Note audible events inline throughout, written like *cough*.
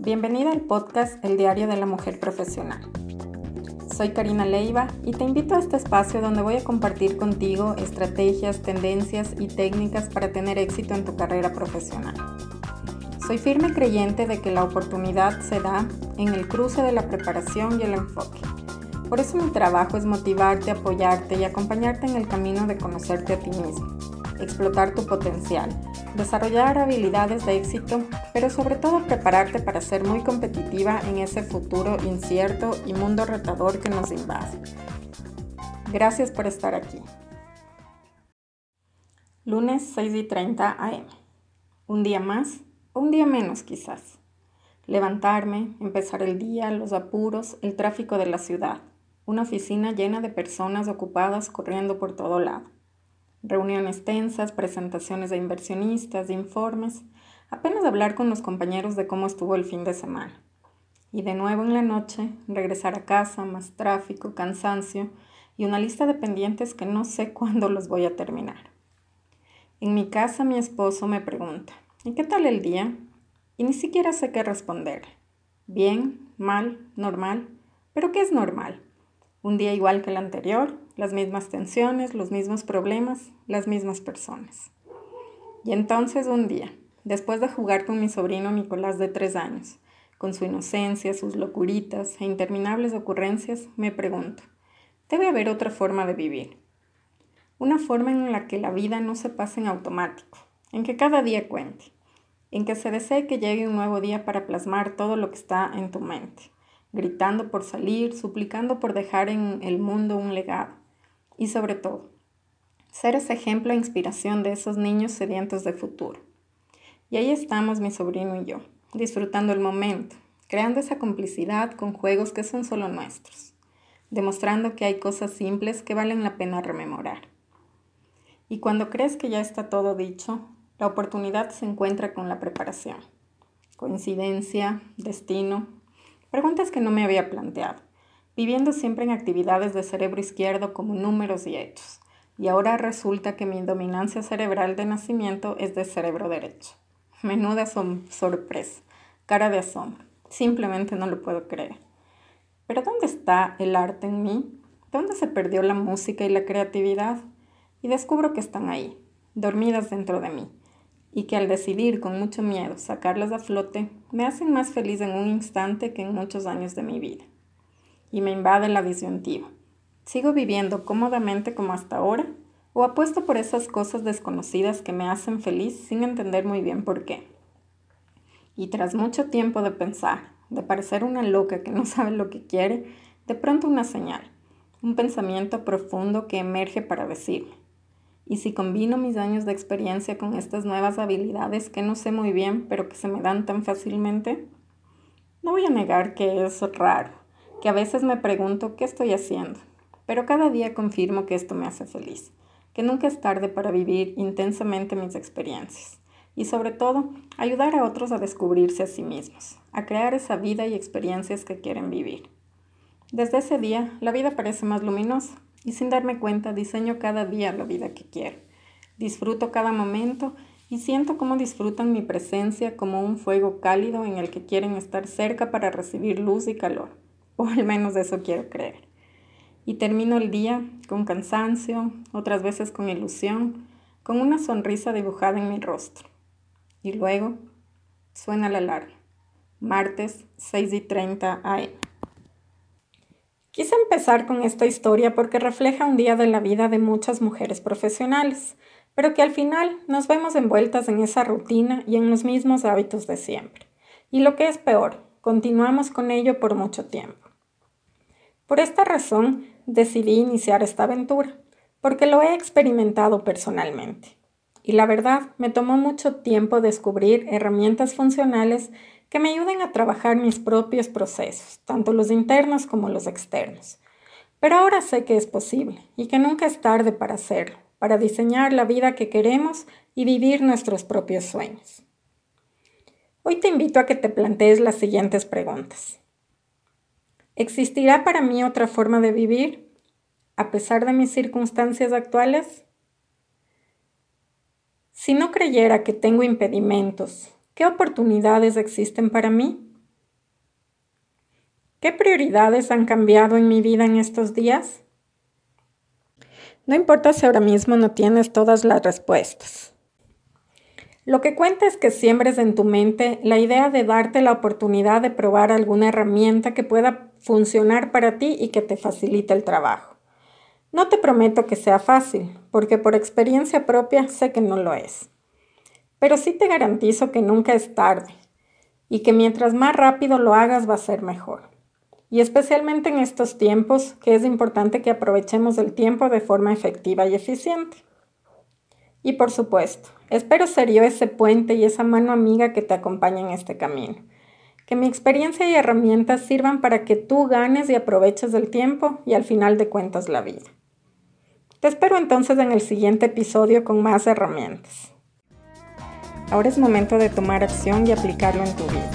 Bienvenida al podcast El Diario de la Mujer Profesional. Soy Karina Leiva y te invito a este espacio donde voy a compartir contigo estrategias, tendencias y técnicas para tener éxito en tu carrera profesional. Soy firme creyente de que la oportunidad se da en el cruce de la preparación y el enfoque. Por eso mi trabajo es motivarte, apoyarte y acompañarte en el camino de conocerte a ti mismo, explotar tu potencial desarrollar habilidades de éxito, pero sobre todo prepararte para ser muy competitiva en ese futuro incierto y mundo retador que nos invade. Gracias por estar aquí. Lunes 6 y 30 am. Un día más un día menos quizás. Levantarme, empezar el día, los apuros, el tráfico de la ciudad. Una oficina llena de personas ocupadas corriendo por todo lado reuniones tensas, presentaciones de inversionistas, de informes, apenas hablar con los compañeros de cómo estuvo el fin de semana. Y de nuevo en la noche, regresar a casa, más tráfico, cansancio y una lista de pendientes que no sé *laughs* cuándo los voy a terminar. En mi casa mi esposo me pregunta, ¿y qué tal el día? Y ni siquiera sé qué responder. Bien, mal, normal, pero ¿qué es normal? Un día igual que el anterior, las mismas tensiones, los mismos problemas, las mismas personas. Y entonces un día, después de jugar con mi sobrino Nicolás de tres años, con su inocencia, sus locuritas e interminables ocurrencias, me pregunto, debe haber otra forma de vivir. Una forma en la que la vida no se pase en automático, en que cada día cuente, en que se desee que llegue un nuevo día para plasmar todo lo que está en tu mente gritando por salir, suplicando por dejar en el mundo un legado. Y sobre todo, ser ese ejemplo e inspiración de esos niños sedientos de futuro. Y ahí estamos mi sobrino y yo, disfrutando el momento, creando esa complicidad con juegos que son solo nuestros, demostrando que hay cosas simples que valen la pena rememorar. Y cuando crees que ya está todo dicho, la oportunidad se encuentra con la preparación. Coincidencia, destino, Preguntas que no me había planteado, viviendo siempre en actividades de cerebro izquierdo como números y hechos. Y ahora resulta que mi dominancia cerebral de nacimiento es de cerebro derecho. Menuda sorpresa, cara de asombro. Simplemente no lo puedo creer. Pero ¿dónde está el arte en mí? ¿Dónde se perdió la música y la creatividad? Y descubro que están ahí, dormidas dentro de mí, y que al decidir con mucho miedo sacarlas a flote, me hacen más feliz en un instante que en muchos años de mi vida. Y me invade la disyuntiva. ¿Sigo viviendo cómodamente como hasta ahora? ¿O apuesto por esas cosas desconocidas que me hacen feliz sin entender muy bien por qué? Y tras mucho tiempo de pensar, de parecer una loca que no *laughs* sabe lo que quiere, de pronto una señal, un pensamiento profundo que emerge para decirme, y si combino mis años de experiencia con estas nuevas habilidades que no sé muy bien, pero que se me dan tan fácilmente, no voy a negar que es raro, que a veces me pregunto qué estoy haciendo, pero cada día confirmo que esto me hace feliz, que nunca es tarde para vivir intensamente mis experiencias y sobre todo ayudar a otros a descubrirse a sí mismos, a crear esa vida y experiencias que quieren vivir. Desde ese día, la vida parece más luminosa y sin darme cuenta diseño cada día la vida que quiero. Disfruto cada momento y siento cómo disfrutan mi presencia como un fuego cálido en el que quieren estar cerca para recibir luz y calor, o al menos eso quiero creer. Y termino el día con cansancio, otras veces con ilusión, con una sonrisa dibujada en mi rostro. Y luego suena la alarma. Martes 6 y 30 AM. Quise empezar con esta historia porque refleja un día de la vida de muchas mujeres profesionales, pero que al final nos vemos envueltas en esa rutina y en los mismos hábitos de siempre. Y lo que es peor, continuamos con ello por mucho tiempo. Por esta razón decidí iniciar esta aventura, porque lo he experimentado personalmente. Y la verdad, me tomó mucho tiempo descubrir herramientas funcionales que me ayuden a trabajar mis propios procesos, tanto los internos como los externos. Pero ahora sé que es posible y que nunca es tarde para hacerlo, para diseñar la vida que queremos y vivir nuestros propios sueños. Hoy te invito a que te plantees las siguientes preguntas. ¿Existirá para mí otra forma de vivir a pesar de mis circunstancias actuales? Si no creyera que tengo impedimentos ¿Qué oportunidades existen para mí? ¿Qué prioridades han cambiado en mi vida en estos días? No importa si ahora mismo no tienes todas las respuestas. Lo que cuenta es que siembres en tu mente la idea de darte la oportunidad de probar alguna herramienta que pueda funcionar para ti y que te facilite el trabajo. No te prometo que sea fácil, porque por experiencia propia sé que no lo es. Pero sí te garantizo que nunca es tarde y que mientras más rápido lo hagas va a ser mejor. Y especialmente en estos tiempos que es importante que aprovechemos el tiempo de forma efectiva y eficiente. Y por supuesto, espero ser yo ese puente y esa mano amiga que te acompaña en este camino. Que mi experiencia y herramientas sirvan para que tú ganes y aproveches el tiempo y al final de cuentas la vida. Te espero entonces en el siguiente episodio con más herramientas. Ahora es momento de tomar acción y aplicarlo en tu vida.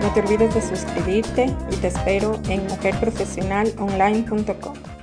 No te olvides de suscribirte y te espero en mujerprofesionalonline.com.